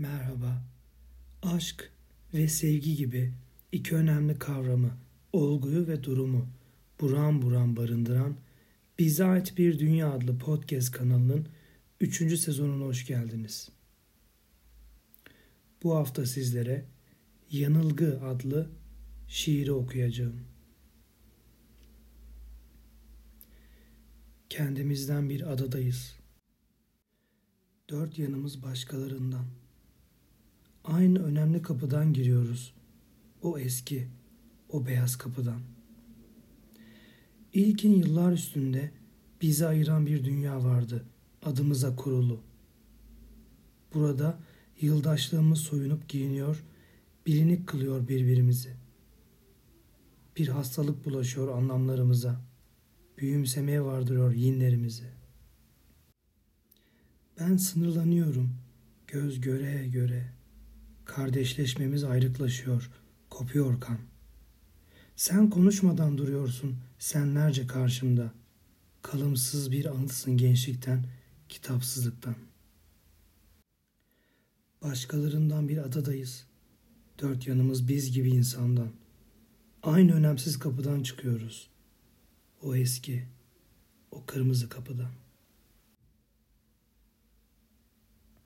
merhaba, aşk ve sevgi gibi iki önemli kavramı, olguyu ve durumu buram buram barındıran Bize Ait Bir Dünya adlı podcast kanalının 3. sezonuna hoş geldiniz. Bu hafta sizlere Yanılgı adlı şiiri okuyacağım. Kendimizden bir adadayız. Dört yanımız başkalarından. Aynı önemli kapıdan giriyoruz. O eski, o beyaz kapıdan. İlkin yıllar üstünde bizi ayıran bir dünya vardı adımıza kurulu. Burada yıldaşlığımız soyunup giyiniyor, bilinik kılıyor birbirimizi. Bir hastalık bulaşıyor anlamlarımıza, büyümsemeye vardırıyor yinlerimizi. Ben sınırlanıyorum, göz göre göre. Kardeşleşmemiz ayrıklaşıyor, kopuyor kan. Sen konuşmadan duruyorsun senlerce karşımda. Kalımsız bir anıtsın gençlikten, kitapsızlıktan. Başkalarından bir adadayız. Dört yanımız biz gibi insandan. Aynı önemsiz kapıdan çıkıyoruz. O eski, o kırmızı kapıdan.